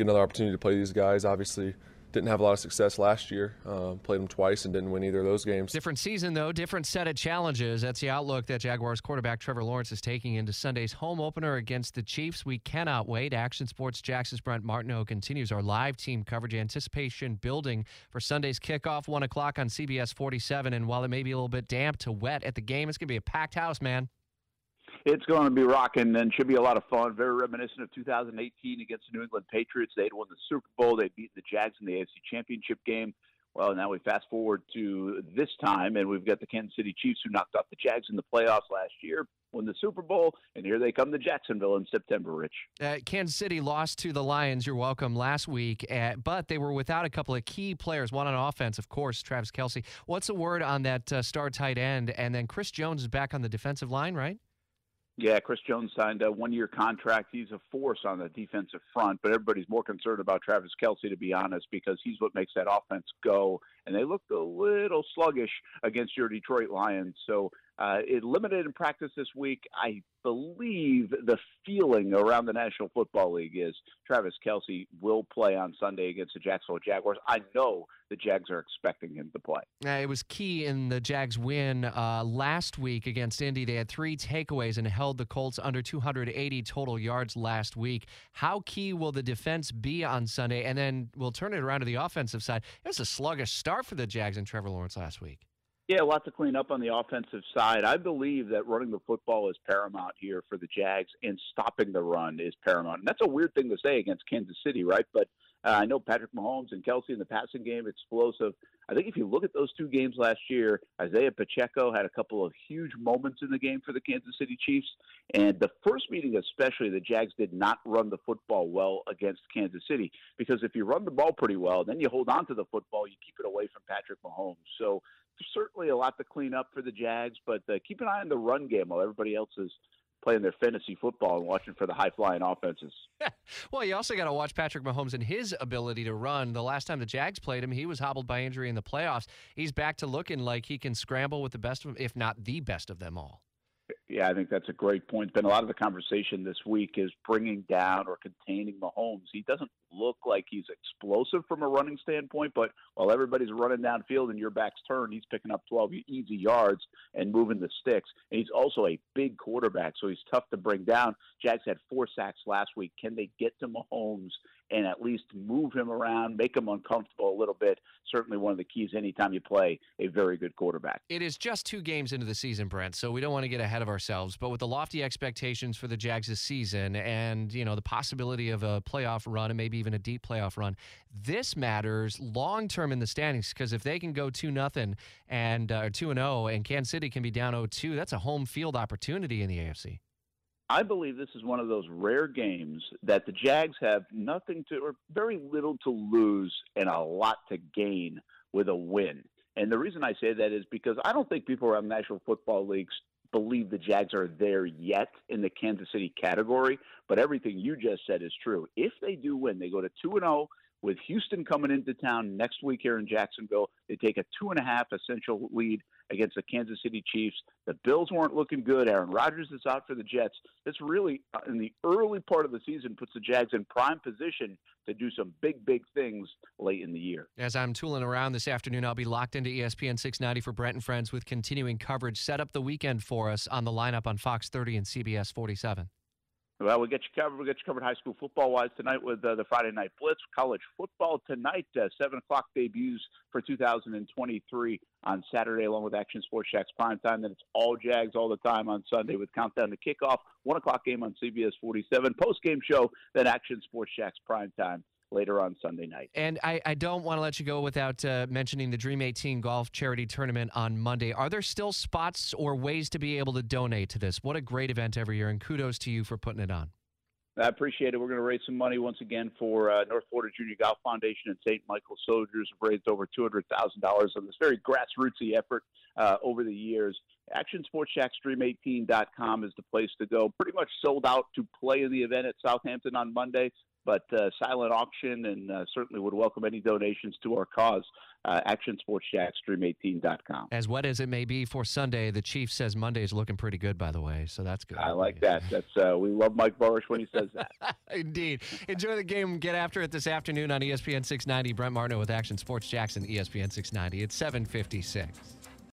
get another opportunity to play these guys. Obviously, didn't have a lot of success last year. Uh, played them twice and didn't win either of those games. Different season, though, different set of challenges. That's the outlook that Jaguars quarterback Trevor Lawrence is taking into Sunday's home opener against the Chiefs. We cannot wait. Action Sports Jax's Brent Martineau continues our live team coverage. Anticipation building for Sunday's kickoff, 1 o'clock on CBS 47. And while it may be a little bit damp to wet at the game, it's going to be a packed house, man it's going to be rocking and should be a lot of fun. Very reminiscent of 2018 against the New England Patriots. They'd won the Super Bowl. They beat the Jags in the AFC Championship game. Well, now we fast forward to this time, and we've got the Kansas City Chiefs who knocked off the Jags in the playoffs last year, won the Super Bowl, and here they come to Jacksonville in September, Rich. Uh, Kansas City lost to the Lions, you're welcome, last week, uh, but they were without a couple of key players, one on offense, of course, Travis Kelce. What's the word on that uh, star tight end? And then Chris Jones is back on the defensive line, right? Yeah, Chris Jones signed a one year contract. He's a force on the defensive front, but everybody's more concerned about Travis Kelce, to be honest, because he's what makes that offense go. And they looked a little sluggish against your Detroit Lions. So uh, it limited in practice this week. I believe the feeling around the National Football League is Travis Kelce will play on Sunday against the Jacksonville Jaguars. I know the Jags are expecting him to play. Uh, it was key in the Jags' win uh, last week against Indy. They had three takeaways and held the Colts under 280 total yards last week. How key will the defense be on Sunday? And then we'll turn it around to the offensive side. It was a sluggish start for the Jags and Trevor Lawrence last week. Yeah, a lot to clean up on the offensive side. I believe that running the football is paramount here for the Jags, and stopping the run is paramount. And that's a weird thing to say against Kansas City, right? But uh, I know Patrick Mahomes and Kelce in the passing game, explosive. I think if you look at those two games last year, Isaiah Pacheco had a couple of huge moments in the game for the Kansas City Chiefs. And the first meeting, especially, the Jags did not run the football well against Kansas City because if you run the ball pretty well, then you hold on to the football, you keep it away from Patrick Mahomes. So certainly a lot to clean up for the Jags, but uh, keep an eye on the run game while everybody else is playing their fantasy football and watching for the high flying offenses. well, you also got to watch Patrick Mahomes and his ability to run. The last time the Jags played him, he was hobbled by injury in the playoffs. He's back to looking like he can scramble with the best of them, if not the best of them all. Yeah, I think that's a great point. Been a lot of the conversation this week is bringing down or containing Mahomes. He doesn't look like he's explosive from a running standpoint, but while everybody's running downfield and your back's turned, he's picking up 12 easy yards and moving the sticks. And he's also a big quarterback, so he's tough to bring down. Jags had four sacks last week. Can they get to Mahomes and at least move him around, make him uncomfortable a little bit? Certainly one of the keys anytime you play a very good quarterback. It is just two games into the season, Brent, so we don't want to get ahead of ourselves. But with the lofty expectations for the Jags this season and, you know, the possibility of a playoff run and maybe even a deep playoff run. This matters long term in the standings because if they can go two nothing and uh, two and zero, oh, and Kansas City can be down 0-2, that's a home field opportunity in the AFC. I believe this is one of those rare games that the Jags have nothing to or very little to lose and a lot to gain with a win. And the reason I say that is because I don't think people around National Football Leagues believe the Jags are there yet in the Kansas City category, but everything you just said is true. If they do win, they go to 2 and 0 with Houston coming into town next week here in Jacksonville. They take a two and a half essential lead against the Kansas City Chiefs. The Bills weren't looking good. Aaron Rodgers is out for the Jets. This really, uh, in the early part of the season, puts the Jags in prime position to do some big, big things late in the year. As I'm tooling around this afternoon, I'll be locked into ESPN 690 for Brent and Friends with continuing coverage. Set up the weekend for us on the lineup on Fox 30 and CBS 47. Well, we'll get you covered. We'll get you covered high school football wise tonight with uh, the Friday Night Blitz. College football tonight, uh, 7 o'clock debuts for 2023 on Saturday, along with Action Sports Jax prime time. Then it's all Jags all the time on Sunday with countdown to kickoff. 1 o'clock game on CBS 47. Post game show, then Action Sports Jax prime time later on Sunday night. And I, I don't want to let you go without uh, mentioning the Dream 18 Golf Charity Tournament on Monday. Are there still spots or ways to be able to donate to this? What a great event every year, and kudos to you for putting it on. I appreciate it. We're going to raise some money once again for uh, North Florida Junior Golf Foundation and St. Michael Soldiers. Have raised over two hundred thousand dollars on this very grassrootsy effort uh, over the years. Action Sports Jax Dream18.com is the place to go. Pretty much sold out to play in the event at Southampton on Monday. But uh, silent auction, and uh, certainly would welcome any donations to our cause. Uh, Action Sports Jax, Dream18.com. As wet as it may be for Sunday, the Chief says Monday is looking pretty good, by the way. So that's good. I like that. That's uh, we love Mike Buresh when he says that. Indeed. Enjoy the game. Get after it this afternoon on ESPN 690. Brent Martineau with Action Sports Jackson, ESPN 690. It's 756.